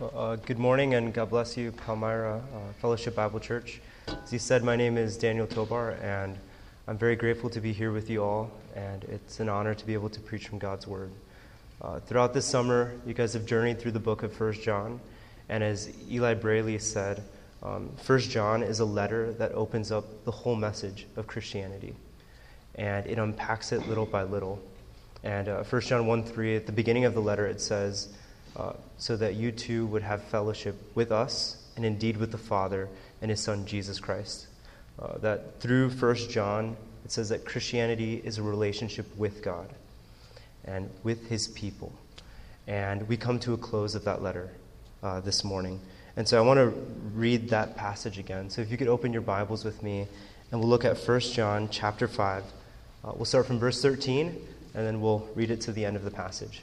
Uh, good morning and God bless you, Palmyra uh, Fellowship Bible Church. As he said, my name is Daniel Tobar, and I'm very grateful to be here with you all, and it's an honor to be able to preach from God's Word. Uh, throughout this summer, you guys have journeyed through the book of First John, and as Eli Braley said, um, First John is a letter that opens up the whole message of Christianity, and it unpacks it little by little. And uh, 1 John 1 3, at the beginning of the letter, it says, uh, so that you too would have fellowship with us and indeed with the Father and His Son, Jesus Christ. Uh, that through 1 John, it says that Christianity is a relationship with God and with His people. And we come to a close of that letter uh, this morning. And so I want to read that passage again. So if you could open your Bibles with me, and we'll look at 1 John chapter 5. Uh, we'll start from verse 13, and then we'll read it to the end of the passage.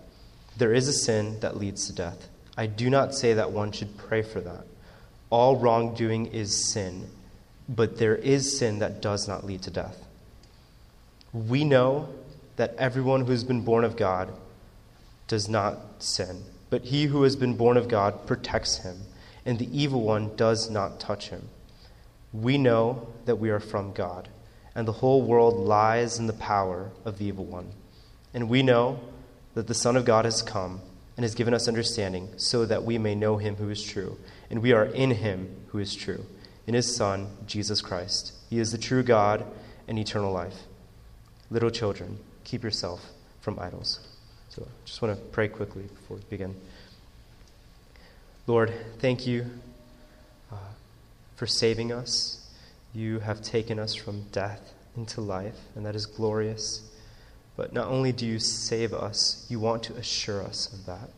there is a sin that leads to death. I do not say that one should pray for that. All wrongdoing is sin, but there is sin that does not lead to death. We know that everyone who has been born of God does not sin, but he who has been born of God protects him, and the evil one does not touch him. We know that we are from God, and the whole world lies in the power of the evil one. And we know that the Son of God has come and has given us understanding so that we may know him who is true. And we are in him who is true, in his Son, Jesus Christ. He is the true God and eternal life. Little children, keep yourself from idols. So I just want to pray quickly before we begin. Lord, thank you uh, for saving us. You have taken us from death into life, and that is glorious. But not only do you save us, you want to assure us of that.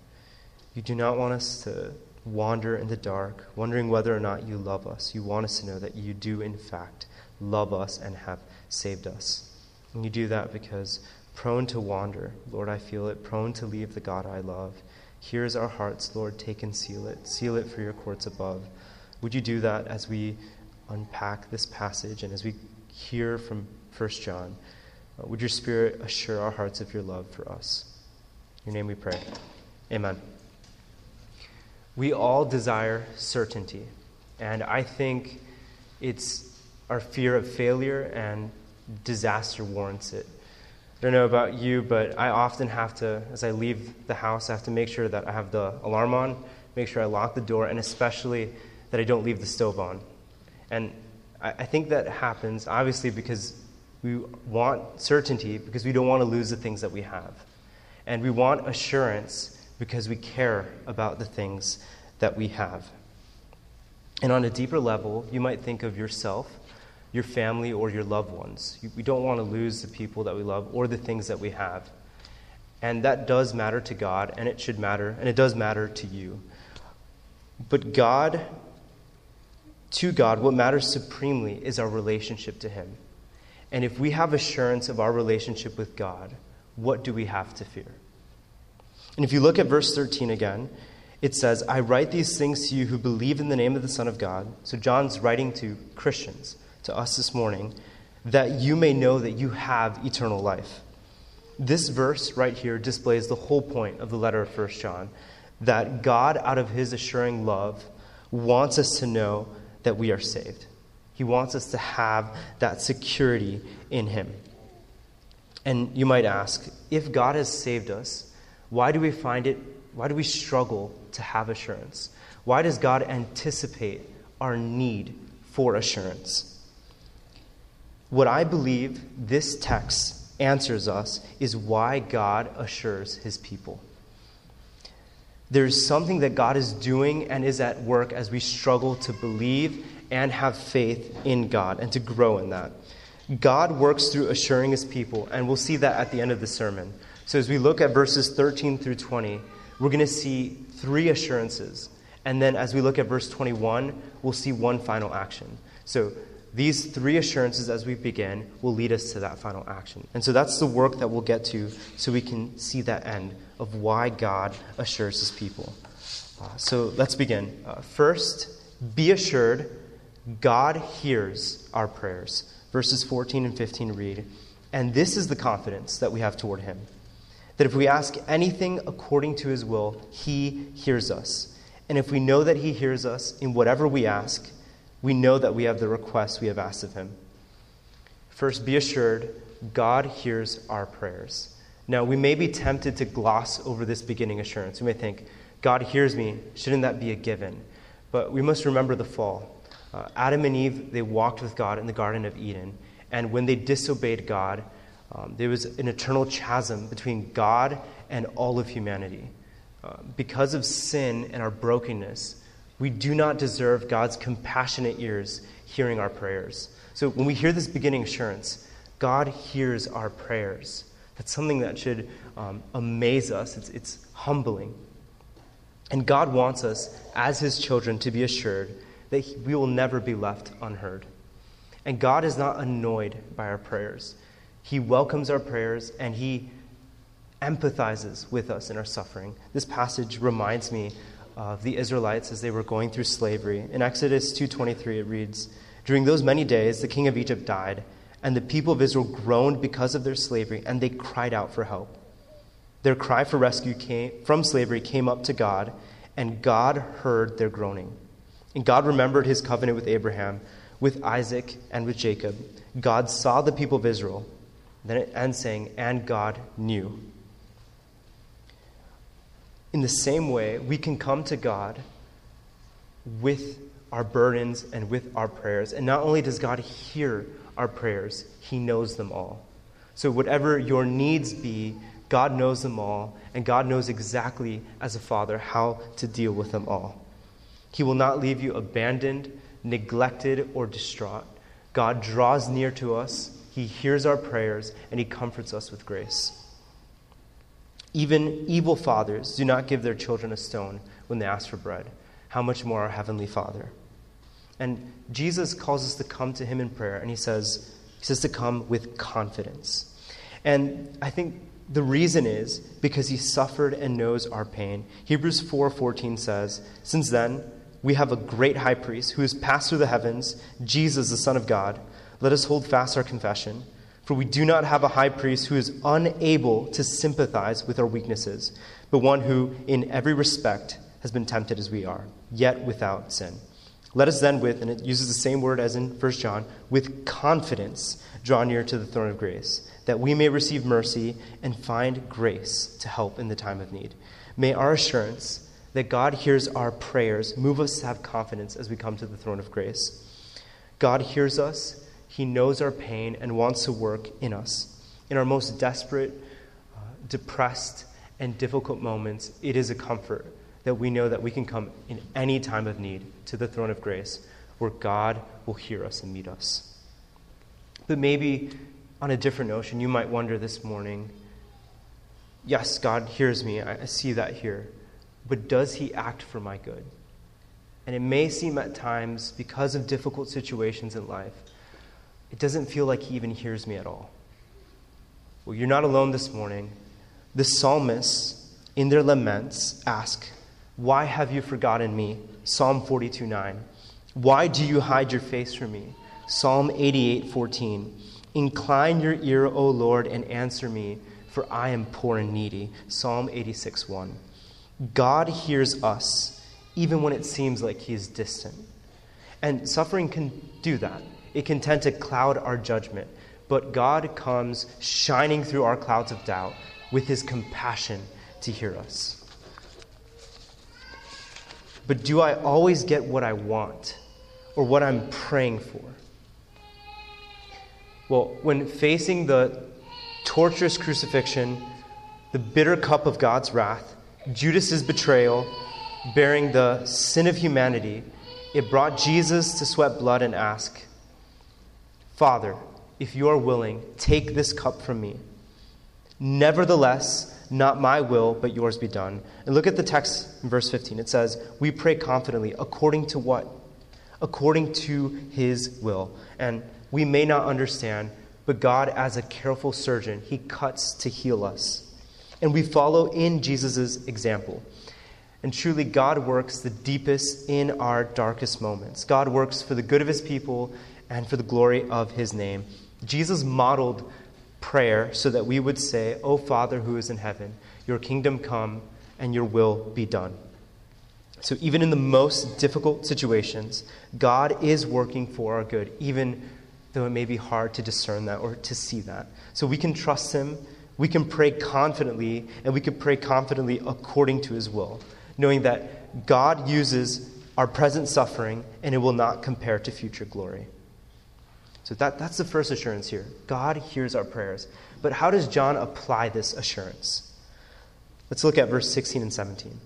You do not want us to wander in the dark, wondering whether or not you love us. You want us to know that you do, in fact, love us and have saved us. And you do that because, prone to wander, Lord, I feel it, prone to leave the God I love. Here's our hearts, Lord, take and seal it. Seal it for your courts above. Would you do that as we unpack this passage and as we hear from 1 John? Uh, would your Spirit assure our hearts of your love for us? In your name we pray. Amen. We all desire certainty, and I think it's our fear of failure and disaster warrants it. I don't know about you, but I often have to, as I leave the house, I have to make sure that I have the alarm on, make sure I lock the door, and especially that I don't leave the stove on. And I, I think that happens, obviously, because we want certainty because we don't want to lose the things that we have. And we want assurance because we care about the things that we have. And on a deeper level, you might think of yourself, your family, or your loved ones. We don't want to lose the people that we love or the things that we have. And that does matter to God, and it should matter, and it does matter to you. But God, to God, what matters supremely is our relationship to Him. And if we have assurance of our relationship with God, what do we have to fear? And if you look at verse 13 again, it says, I write these things to you who believe in the name of the Son of God. So John's writing to Christians, to us this morning, that you may know that you have eternal life. This verse right here displays the whole point of the letter of 1 John that God, out of his assuring love, wants us to know that we are saved. He wants us to have that security in Him. And you might ask, if God has saved us, why do we find it, why do we struggle to have assurance? Why does God anticipate our need for assurance? What I believe this text answers us is why God assures his people. There's something that God is doing and is at work as we struggle to believe and have faith in God and to grow in that. God works through assuring his people, and we'll see that at the end of the sermon. So as we look at verses 13 through 20, we're going to see three assurances. And then as we look at verse 21, we'll see one final action. So these three assurances as we begin will lead us to that final action. And so that's the work that we'll get to so we can see that end of why God assures his people. Uh, so let's begin. Uh, first, be assured God hears our prayers. Verses 14 and 15 read, And this is the confidence that we have toward him that if we ask anything according to his will, he hears us. And if we know that he hears us in whatever we ask, we know that we have the request we have asked of him. First, be assured God hears our prayers. Now, we may be tempted to gloss over this beginning assurance. We may think, God hears me. Shouldn't that be a given? But we must remember the fall. Uh, Adam and Eve, they walked with God in the Garden of Eden. And when they disobeyed God, um, there was an eternal chasm between God and all of humanity. Uh, because of sin and our brokenness, we do not deserve God's compassionate ears hearing our prayers. So when we hear this beginning assurance, God hears our prayers. That's something that should um, amaze us. It's, it's humbling. And God wants us, as His children, to be assured that we will never be left unheard. And God is not annoyed by our prayers. He welcomes our prayers and He empathizes with us in our suffering. This passage reminds me of the Israelites as they were going through slavery. In Exodus 2:23 it reads, "During those many days the king of Egypt died, and the people of Israel groaned because of their slavery, and they cried out for help. Their cry for rescue came, from slavery came up to God, and God heard their groaning. And God remembered his covenant with Abraham, with Isaac, and with Jacob. God saw the people of Israel then it ends saying, and God knew. In the same way, we can come to God with our burdens and with our prayers. And not only does God hear our prayers, He knows them all. So, whatever your needs be, God knows them all, and God knows exactly, as a father, how to deal with them all. He will not leave you abandoned, neglected, or distraught. God draws near to us he hears our prayers and He comforts us with grace. Even evil fathers do not give their children a stone when they ask for bread. How much more our Heavenly Father? And Jesus calls us to come to Him in prayer, and He says, He says to come with confidence. And I think the reason is because He suffered and knows our pain. Hebrews 4:14 says, Since then, we have a great high priest who has passed through the heavens, Jesus, the Son of God let us hold fast our confession. For we do not have a high priest who is unable to sympathize with our weaknesses, but one who, in every respect, has been tempted as we are, yet without sin. Let us then, with, and it uses the same word as in 1 John, with confidence draw near to the throne of grace, that we may receive mercy and find grace to help in the time of need. May our assurance that God hears our prayers move us to have confidence as we come to the throne of grace. God hears us he knows our pain and wants to work in us. In our most desperate, uh, depressed, and difficult moments, it is a comfort that we know that we can come in any time of need to the throne of grace where God will hear us and meet us. But maybe on a different notion, you might wonder this morning yes, God hears me. I see that here. But does He act for my good? And it may seem at times, because of difficult situations in life, it doesn't feel like he even hears me at all. Well, you're not alone this morning. The psalmists, in their laments, ask, Why have you forgotten me? Psalm 42 9. Why do you hide your face from me? Psalm 88 14. Incline your ear, O Lord, and answer me, for I am poor and needy. Psalm 86 1. God hears us even when it seems like he is distant. And suffering can do that it can tend to cloud our judgment. But God comes shining through our clouds of doubt with his compassion to hear us. But do I always get what I want or what I'm praying for? Well, when facing the torturous crucifixion, the bitter cup of God's wrath, Judas's betrayal, bearing the sin of humanity, it brought Jesus to sweat blood and ask, Father, if you are willing, take this cup from me. Nevertheless, not my will, but yours be done. And look at the text in verse 15. It says, We pray confidently, according to what? According to his will. And we may not understand, but God, as a careful surgeon, he cuts to heal us. And we follow in Jesus' example. And truly, God works the deepest in our darkest moments. God works for the good of his people and for the glory of his name. Jesus modeled prayer so that we would say, O Father who is in heaven, your kingdom come and your will be done. So, even in the most difficult situations, God is working for our good, even though it may be hard to discern that or to see that. So, we can trust Him, we can pray confidently, and we can pray confidently according to His will, knowing that God uses our present suffering and it will not compare to future glory. So that, that's the first assurance here. God hears our prayers. But how does John apply this assurance? Let's look at verse 16 and 17.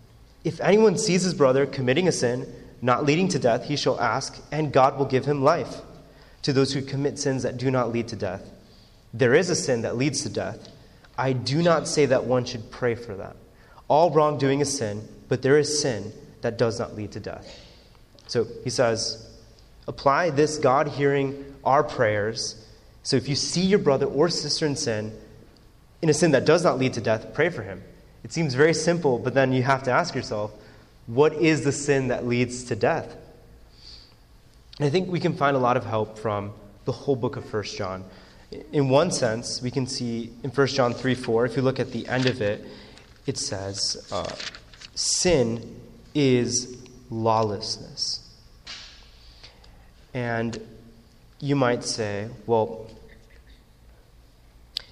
If anyone sees his brother committing a sin, not leading to death, he shall ask, and God will give him life. To those who commit sins that do not lead to death, there is a sin that leads to death. I do not say that one should pray for that. All wrongdoing is sin, but there is sin that does not lead to death. So he says, apply this God hearing our prayers. So if you see your brother or sister in sin, in a sin that does not lead to death, pray for him. It seems very simple, but then you have to ask yourself, what is the sin that leads to death? And I think we can find a lot of help from the whole book of 1 John. In one sense, we can see in 1 John 3 4, if you look at the end of it, it says, uh, Sin is lawlessness. And you might say, well,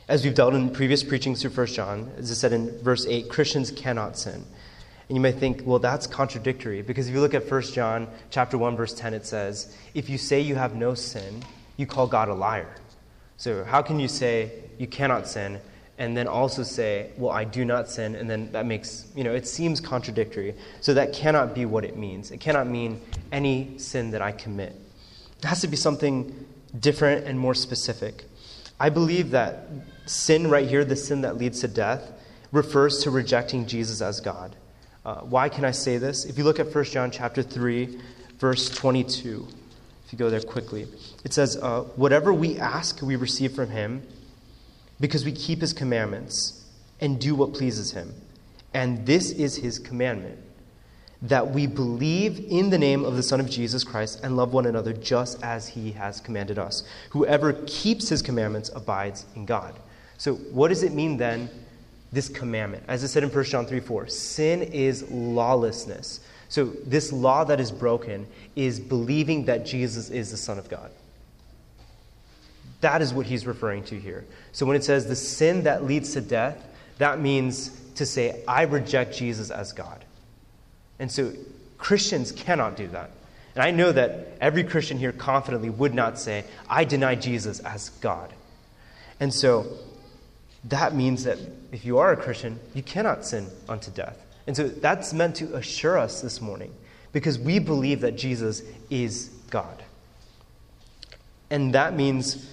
as we've dealt in previous preachings through 1 John, as I said in verse 8, Christians cannot sin. And you may think, well, that's contradictory, because if you look at 1 John chapter 1, verse 10, it says, if you say you have no sin, you call God a liar. So how can you say you cannot sin and then also say, well, I do not sin, and then that makes, you know, it seems contradictory. So that cannot be what it means. It cannot mean any sin that I commit. It has to be something different and more specific. I believe that sin, right here, the sin that leads to death, refers to rejecting Jesus as God. Uh, why can I say this? If you look at 1 John chapter 3, verse 22, if you go there quickly, it says, uh, Whatever we ask, we receive from him because we keep his commandments and do what pleases him. And this is his commandment that we believe in the name of the Son of Jesus Christ and love one another just as he has commanded us. Whoever keeps his commandments abides in God. So, what does it mean then, this commandment? As I said in 1 John 3 4, sin is lawlessness. So, this law that is broken is believing that Jesus is the Son of God. That is what he's referring to here. So, when it says the sin that leads to death, that means to say, I reject Jesus as God. And so Christians cannot do that. And I know that every Christian here confidently would not say, I deny Jesus as God. And so that means that if you are a Christian, you cannot sin unto death. And so that's meant to assure us this morning because we believe that Jesus is God. And that means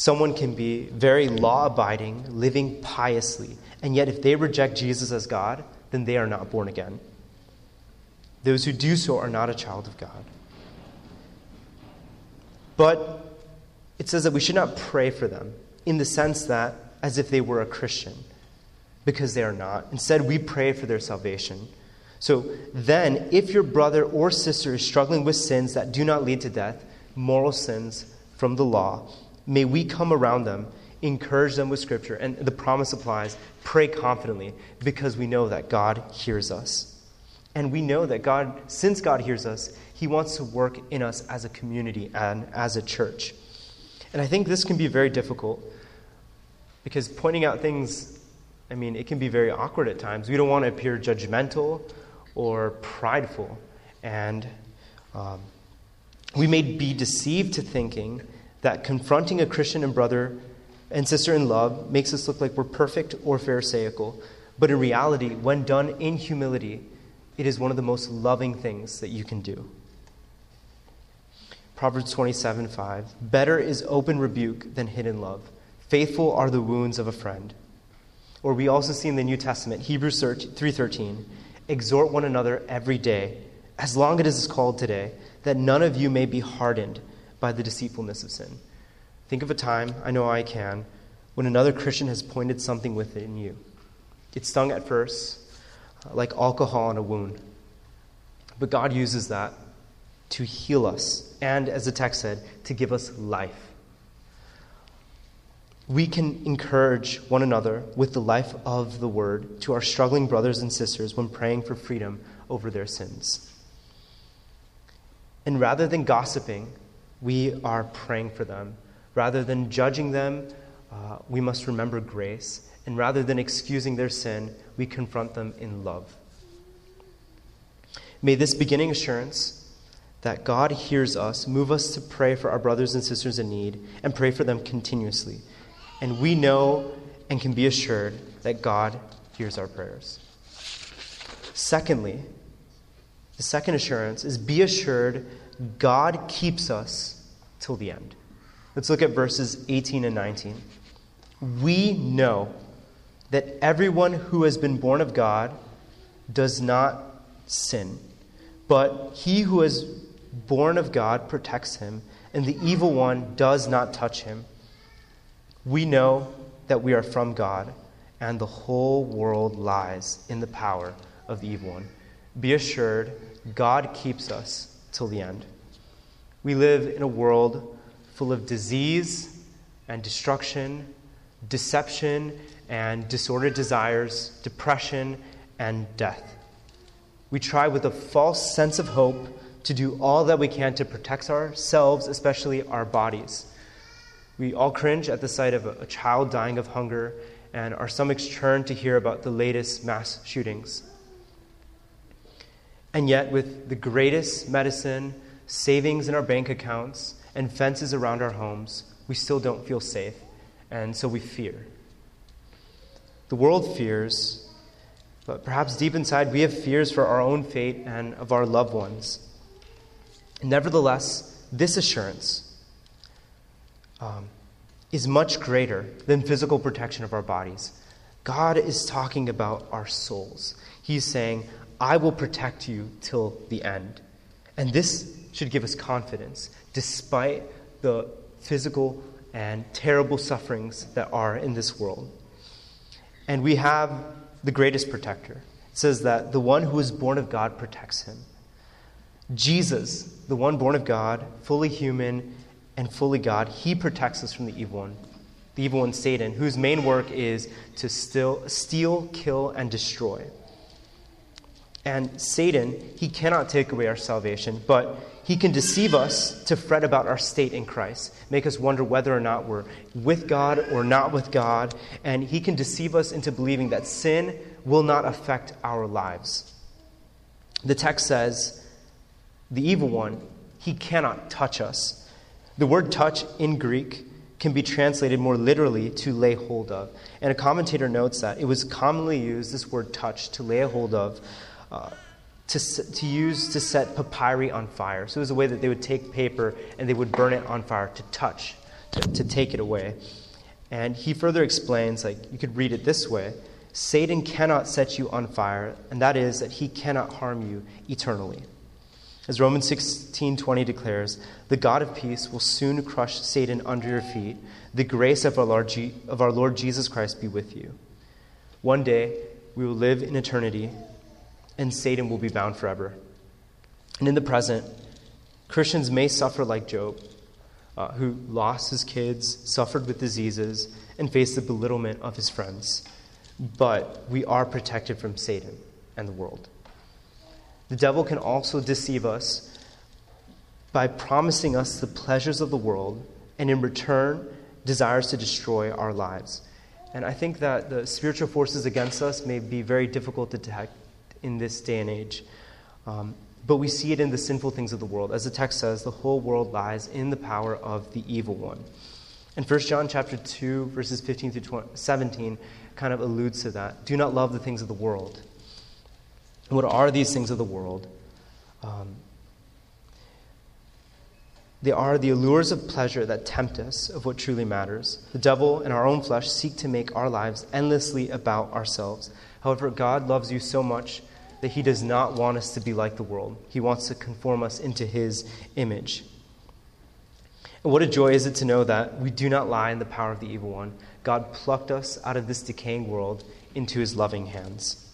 someone can be very law abiding, living piously, and yet if they reject Jesus as God, then they are not born again. Those who do so are not a child of God. But it says that we should not pray for them in the sense that as if they were a Christian, because they are not. Instead, we pray for their salvation. So then, if your brother or sister is struggling with sins that do not lead to death, moral sins from the law, may we come around them, encourage them with Scripture, and the promise applies pray confidently because we know that God hears us. And we know that God, since God hears us, He wants to work in us as a community and as a church. And I think this can be very difficult because pointing out things, I mean, it can be very awkward at times. We don't want to appear judgmental or prideful. And um, we may be deceived to thinking that confronting a Christian and brother and sister in love makes us look like we're perfect or Pharisaical. But in reality, when done in humility, it is one of the most loving things that you can do. Proverbs 27 5. Better is open rebuke than hidden love. Faithful are the wounds of a friend. Or we also see in the New Testament, Hebrews 3:13, exhort one another every day, as long as it is called today, that none of you may be hardened by the deceitfulness of sin. Think of a time, I know I can, when another Christian has pointed something within you. It stung at first, uh, like alcohol in a wound. But God uses that to heal us, and as the text said, to give us life. We can encourage one another with the life of the Word to our struggling brothers and sisters when praying for freedom over their sins. And rather than gossiping, we are praying for them. Rather than judging them, uh, we must remember grace. And rather than excusing their sin, we confront them in love. May this beginning assurance that God hears us move us to pray for our brothers and sisters in need and pray for them continuously. And we know and can be assured that God hears our prayers. Secondly, the second assurance is be assured God keeps us till the end. Let's look at verses 18 and 19. We know that everyone who has been born of God does not sin. But he who is born of God protects him, and the evil one does not touch him. We know that we are from God, and the whole world lies in the power of the evil one. Be assured, God keeps us till the end. We live in a world full of disease and destruction, deception and disordered desires, depression and death. We try with a false sense of hope to do all that we can to protect ourselves, especially our bodies. We all cringe at the sight of a, child dying of hunger, and our stomachs churn to hear about the latest mass shootings. And yet, with the greatest medicine, savings in our bank accounts, and fences around our homes, we still don't feel safe, and so we fear. The world fears, but perhaps deep inside we have fears for our own fate and of our loved ones. Nevertheless, this assurance um, is much greater than physical protection of our bodies. God is talking about our souls. He's saying, I will protect you till the end. And this should give us confidence, despite the physical and terrible sufferings that are in this world. And we have the greatest protector. It says that the one who is born of God protects him. Jesus, the one born of God, fully human and fully God, he protects us from the evil one. The evil one, Satan, whose main work is to still, steal, kill, and destroy. And Satan, he cannot take away our salvation, but he can deceive us to fret about our state in Christ, make us wonder whether or not we're with God or not with God, and he can deceive us into believing that sin will not affect our lives. The text says, the evil one, he cannot touch us. The word touch in Greek can be translated more literally to lay hold of. And a commentator notes that it was commonly used, this word touch, to lay a hold of, to, to use to set papyri on fire. So it was a way that they would take paper and they would burn it on fire to touch, to, to take it away. And he further explains, like, you could read it this way Satan cannot set you on fire, and that is that he cannot harm you eternally. As Romans 16:20 declares, "The God of peace will soon crush Satan under your feet. The grace of our Lord, G- of our Lord Jesus Christ be with you." One day we will live in eternity and Satan will be bound forever. And in the present, Christians may suffer like Job, uh, who lost his kids, suffered with diseases, and faced the belittlement of his friends. But we are protected from Satan and the world. The devil can also deceive us by promising us the pleasures of the world and in return desires to destroy our lives. And I think that the spiritual forces against us may be very difficult to detect in this day and age. Um, but we see it in the sinful things of the world. As the text says, the whole world lies in the power of the evil one. And 1 John chapter 2, verses 15 through 20, 17 kind of alludes to that. Do not love the things of the world what are these things of the world? Um, They are the allures of pleasure that tempt us of what truly matters. The devil and our own flesh seek to make our lives endlessly about ourselves. However, God loves you so much that he does not want us to be like the world. He wants to conform us into his image. And what a joy is it to know that we do not lie in the power of the evil one. God plucked us out of this decaying world into his loving hands.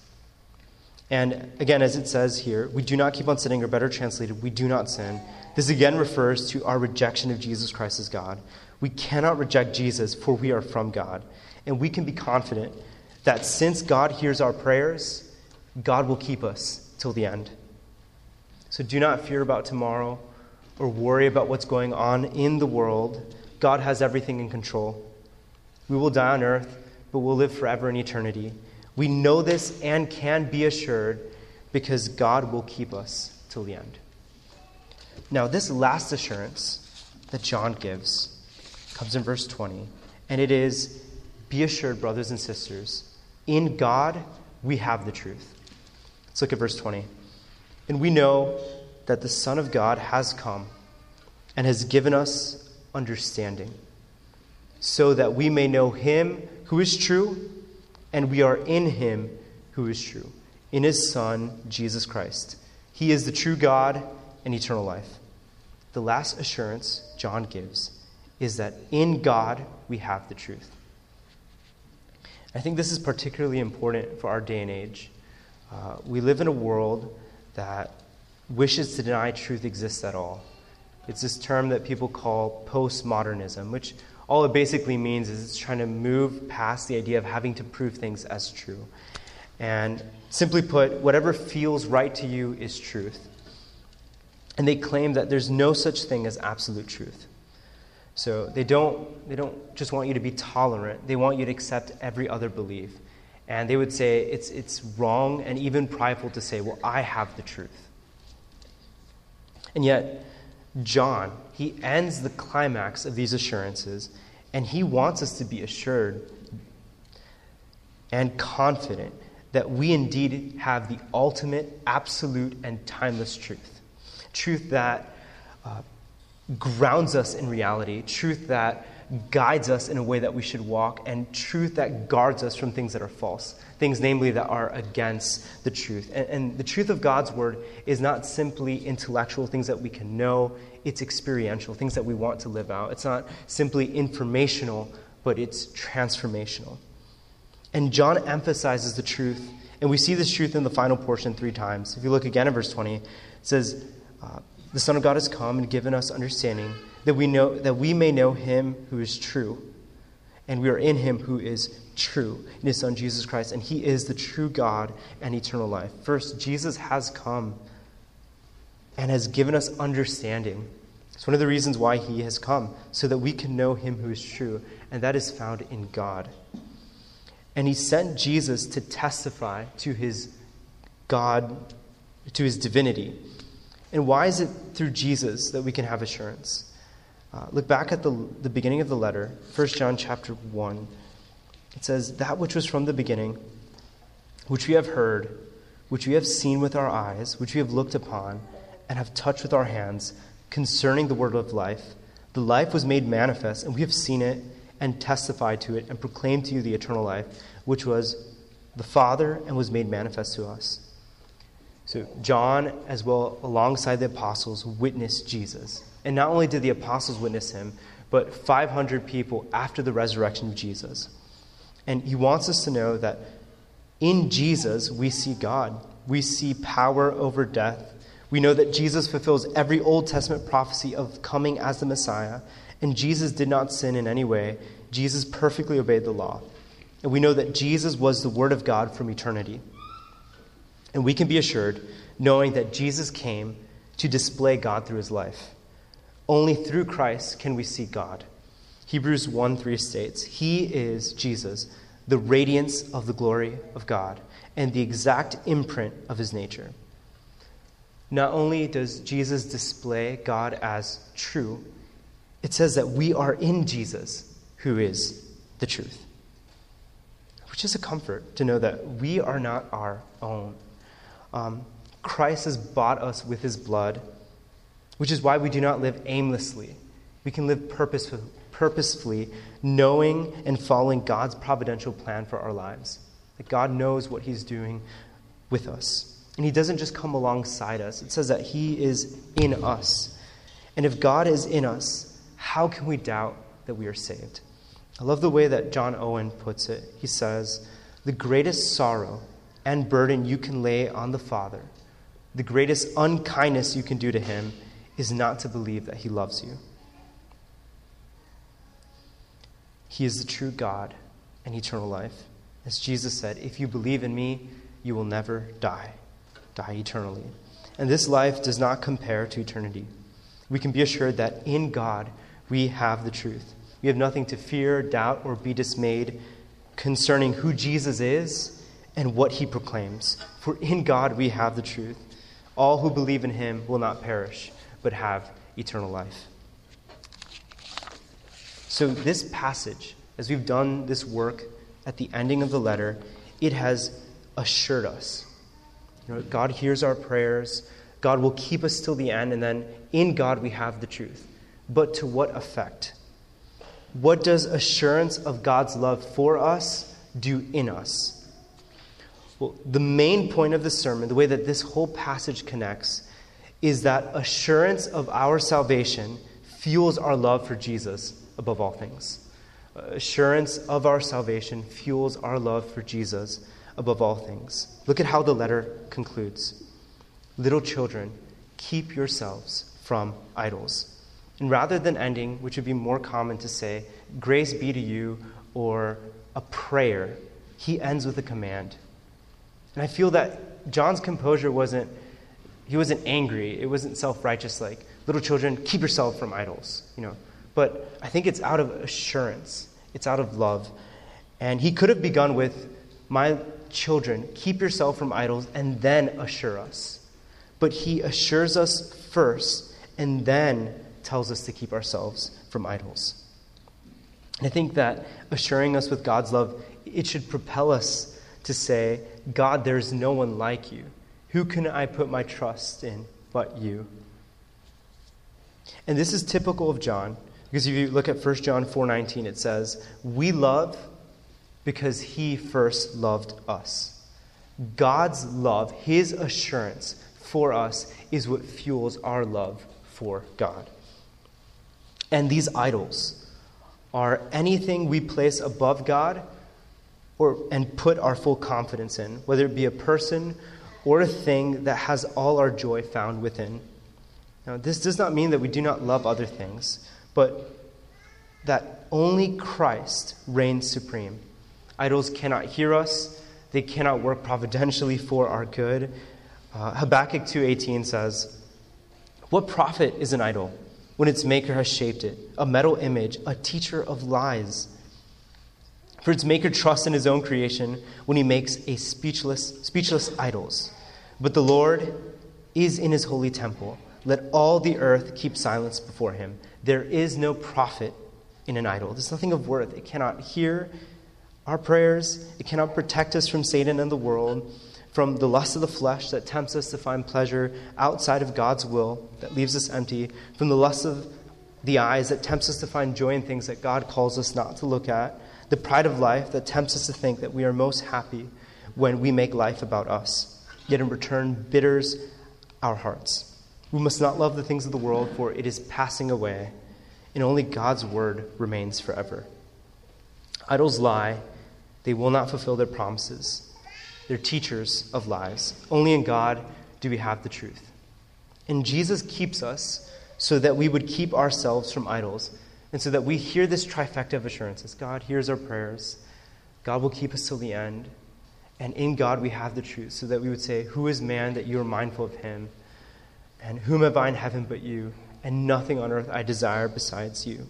And again, as it says here, we do not keep on sinning, or better translated, we do not sin. This again refers to our rejection of Jesus Christ as God. We cannot reject Jesus, for we are from God. And we can be confident that since God hears our prayers, God will keep us till the end. So do not fear about tomorrow or worry about what's going on in the world. God has everything in control. We will die on earth, but we'll live forever in eternity. We know this and can be assured because God will keep us till the end. Now, this last assurance that John gives comes in verse 20, and it is Be assured, brothers and sisters, in God we have the truth. Let's look at verse 20. And we know that the Son of God has come and has given us understanding, so that we may know him who is true and we are in him who is true, in his Son, Jesus Christ. He is the true God and eternal life. The last assurance John gives is that in God we have the truth. I think this is particularly important for our day and age. Uh, we live in a world that wishes to deny truth exists at all. It's this term that people call postmodernism, which all it basically means is it's trying to move past the idea of having to prove things as true. And simply put, whatever feels right to you is truth. And they claim that there's no such thing as absolute truth. So they don't, they don't just want you to be tolerant, they want you to accept every other belief. And they would say it's, it's wrong and even prideful to say, well, I have the truth. And yet, John, he ends the climax of these assurances, and he wants us to be assured and confident that we indeed have the ultimate, absolute, and timeless truth. Truth that uh, grounds us in reality, truth that guides us in a way that we should walk, and truth that guards us from things that are false, things, namely, that are against the truth. And, and, the truth of God's word is not simply intellectual things that we can know, it's experiential, things that we want to live out. It's not simply informational, but it's transformational. And John emphasizes the truth, and we see this truth in the final portion three times. If you look again at verse 20, it says, uh, The Son of God has come and given us understanding that we, know, that we may know him who is true. And we are in him who is true, in his Son Jesus Christ. And he is the true God and eternal life. First, Jesus has come and has given us understanding. It's one of the reasons why he has come, so that we can know him who is true, and that is found in God. And he sent Jesus to testify to his God, to his divinity. And why is it through Jesus that we can have assurance? Uh, look back at the, the beginning of the letter, 1 John chapter 1. It says, That which was from the beginning, which we have heard, which we have seen with our eyes, which we have looked upon, and have touched with our hands, concerning the word of life. The life was made manifest, and we have seen it, and testified to it, and proclaimed to you the eternal life, which was the Father, and was made manifest to us. So, John, as well alongside the apostles, witnessed Jesus. And not only did the apostles witness him, but 500 people after the resurrection of Jesus. And he wants us to know that in Jesus we see God. We see power over death. We know that Jesus fulfills every Old Testament prophecy of coming as the Messiah. And Jesus did not sin in any way. Jesus perfectly obeyed the law. And we know that Jesus was the Word of God from eternity. And we can be assured, knowing that Jesus came to display God through his life. Only through Christ can we see God. Hebrews 1 3 states, He is Jesus, the radiance of the glory of God, and the exact imprint of his nature. Not only does Jesus display God as true, it says that we are in Jesus, who is the truth. Which is a comfort to know that we are not our own. Um, Christ has bought us with his blood which is why we do not live aimlessly. We can live purposefully, purposefully, knowing and following God's providential plan for our lives. That God knows what He's doing with us. And He doesn't just come alongside us, it says that He is in us. And if God is in us, how can we doubt that we are saved? I love the way that John Owen puts it. He says, The greatest sorrow and burden you can lay on the Father, the greatest unkindness you can do to Him, is not to believe that He loves you. He is the true God and eternal life. As Jesus said, If you believe in me, you will never die, die eternally. And this life does not compare to eternity. We can be assured that in God we have the truth. We have nothing to fear, doubt, or be dismayed concerning who Jesus is and what he proclaims. For in God we have the truth. All who believe in him will not perish, but have eternal life. So, this passage, as we've done this work at the ending of the letter, it has assured us. You know, God hears our prayers, God will keep us till the end, and then in God we have the truth. But to what effect? What does assurance of God's love for us do in us? Well, the main point of the sermon, the way that this whole passage connects, is that assurance of our salvation fuels our love for Jesus above all things. Assurance of our salvation fuels our love for Jesus above all things. Look at how the letter concludes Little children, keep yourselves from idols. And rather than ending, which would be more common to say, grace be to you, or a prayer, he ends with a command. And I feel that John's composure wasn't, he wasn't angry. It wasn't self righteous, like, little children, keep yourself from idols, you know. But I think it's out of assurance, it's out of love. And he could have begun with, My children, keep yourself from idols, and then assure us. But he assures us first, and then tells us to keep ourselves from idols. And I think that assuring us with God's love, it should propel us to say, God, there's no one like you. Who can I put my trust in but you? And this is typical of John. Because if you look at 1 John 4:19 it says, "We love because he first loved us." God's love, his assurance for us is what fuels our love for God. And these idols are anything we place above God or and put our full confidence in, whether it be a person or a thing that has all our joy found within. Now, this does not mean that we do not love other things but that only Christ reigns supreme. Idols cannot hear us, they cannot work providentially for our good. Uh, Habakkuk 2:18 says, "What profit is an idol when its maker has shaped it, a metal image, a teacher of lies?" For its maker trusts in his own creation when he makes a speechless speechless idols. But the Lord is in his holy temple. Let all the earth keep silence before him. There is no profit in an idol. There's nothing of worth. It cannot hear our prayers, it cannot protect us from Satan and the world, from the lust of the flesh that tempts us to find pleasure outside of God's will, that leaves us empty, from the lust of the eyes that tempts us to find joy in things that God calls us not to look at, the pride of life that tempts us to think that we are most happy when we make life about us, yet in return bitters our hearts. We must not love the things of the world, for it is passing away, and only God's word remains forever. Idols lie, they will not fulfill their promises. They're teachers of lies. Only in God do we have the truth. And Jesus keeps us so that we would keep ourselves from idols, and so that we hear this trifecta of assurances God hears our prayers, God will keep us till the end, and in God we have the truth, so that we would say, Who is man that you are mindful of him? And whom have I in heaven but you? And nothing on earth I desire besides you.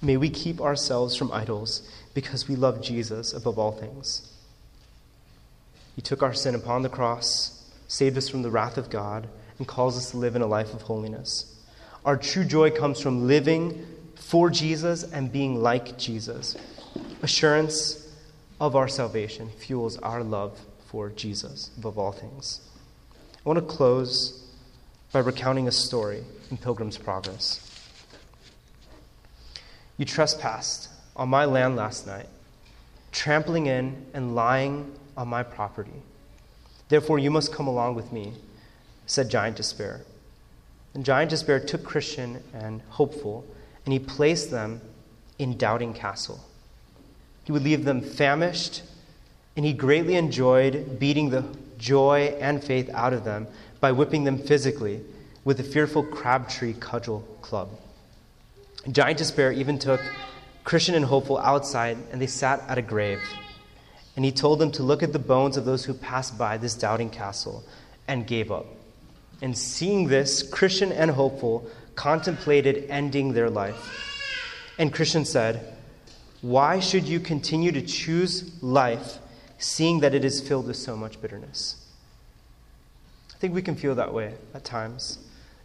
May we keep ourselves from idols because we love Jesus above all things. He took our sin upon the cross, saved us from the wrath of God, and calls us to live in a life of holiness. Our true joy comes from living for Jesus and being like Jesus. Assurance of our salvation fuels our love for Jesus above all things. I want to close by recounting a story in Pilgrim's Progress. You trespassed on my land last night, trampling in and lying on my property. Therefore, you must come along with me, said Giant Despair. And Giant Despair took Christian and Hopeful, and he placed them in Doubting Castle. He would leave them famished, and he greatly enjoyed beating the joy and faith out of them by whipping them physically with the fearful Crabtree cudgel club. Giant Despair even took Christian and Hopeful outside, and they sat at a grave. And he told them to look at the bones of those who passed by this doubting castle and gave up. And seeing this, Christian and Hopeful contemplated ending their life. And Christian said, Why should you continue to choose life, seeing that it is filled with so much bitterness? I think we can feel that way at times.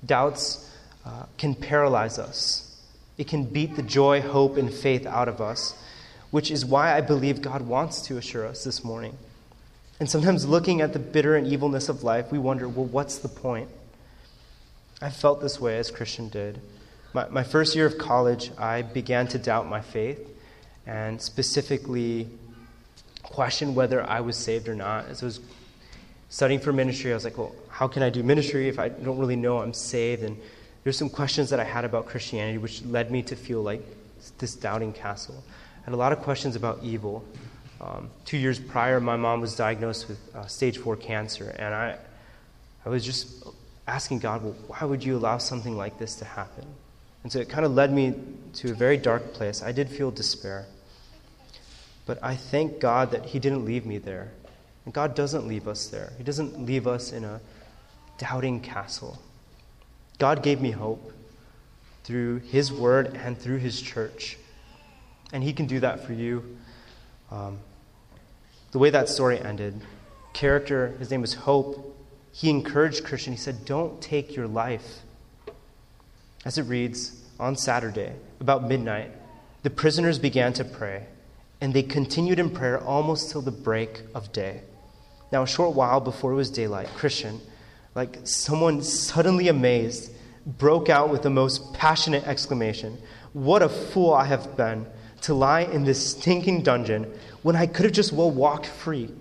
Doubts uh, can paralyze us, it can beat the joy, hope, and faith out of us, which is why I believe God wants to assure us this morning. And sometimes looking at the bitter and evilness of life, we wonder, well, what's the point? I felt this way as Christian did. My, my first year of college, I began to doubt my faith and specifically question whether I was saved or not. As I was studying for ministry, I was like, well, how can I do ministry if I don't really know I'm saved? And there's some questions that I had about Christianity, which led me to feel like this doubting castle. I had a lot of questions about evil. Um, two years prior, my mom was diagnosed with uh, stage four cancer, and I, I was just asking God, well, why would you allow something like this to happen? And so it kind of led me to a very dark place. I did feel despair. But I thank God that He didn't leave me there. And God doesn't leave us there, He doesn't leave us in a doubting castle. God gave me hope through His Word and through His church. And He can do that for you. Um, the way that story ended, character, his name was Hope, he encouraged Christian. He said, Don't take your life. As it reads, on Saturday, about midnight, the prisoners began to pray, and they continued in prayer almost till the break of day. Now, a short while before it was daylight, Christian, like someone suddenly amazed, broke out with the most passionate exclamation What a fool I have been to lie in this stinking dungeon when I could have just well walked free.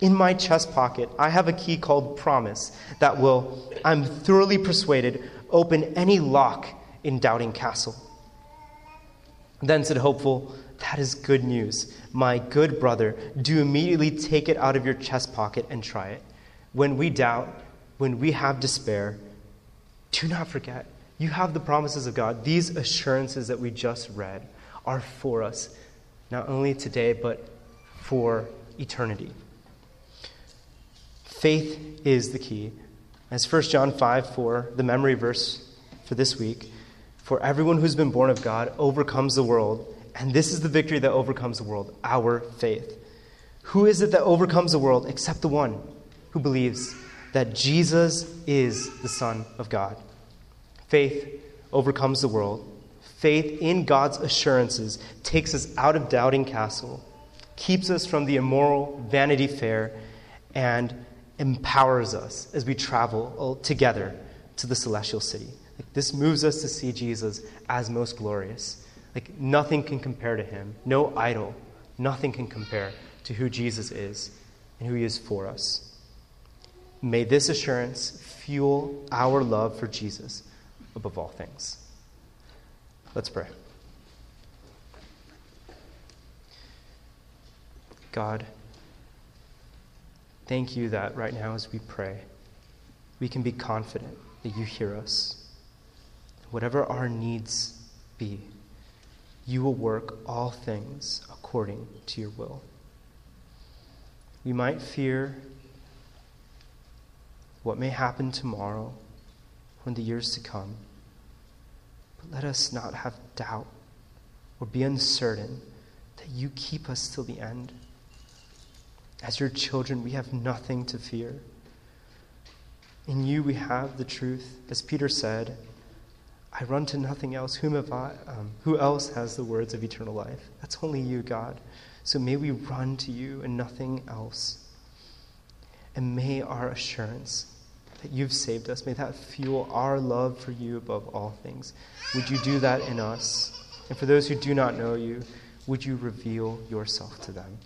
In my chest pocket, I have a key called Promise that will, I'm thoroughly persuaded, open any lock in Doubting Castle. Then said Hopeful, That is good news. My good brother, do immediately take it out of your chest pocket and try it. When we doubt, when we have despair, do not forget, you have the promises of God. These assurances that we just read are for us, not only today, but for eternity. Faith is the key. As 1 John 5 4, the memory verse for this week, for everyone who's been born of God overcomes the world, and this is the victory that overcomes the world our faith. Who is it that overcomes the world except the one who believes that Jesus is the Son of God? Faith overcomes the world. Faith in God's assurances takes us out of doubting castle, keeps us from the immoral Vanity Fair, and empowers us as we travel uh, together to the celestial city. Like, this moves us to see Jesus as most glorious. Like nothing can compare to him. No idol, nothing can compare to who Jesus is and who he is for us. May this assurance fuel our love for Jesus above all things. Let's pray. God, Thank you that right now, as we pray, we can be confident that you hear us. Whatever our needs be, you will work all things according to your will. We might fear what may happen tomorrow or in the years to come, but let us not have doubt or be uncertain that you keep us till the end. As your children, we have nothing to fear. In you we have the truth. As Peter said, I run to nothing else. Whom have I, um, who else has the words of eternal life? That's only you, God. So may we run to you and nothing else. And may our assurance that you've saved us, may that fuel our love for you above all things. Would you do that in us? And for those who do not know you, would you reveal yourself to them?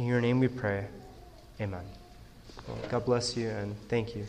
In your name we pray. Amen. Well, God bless you and thank you.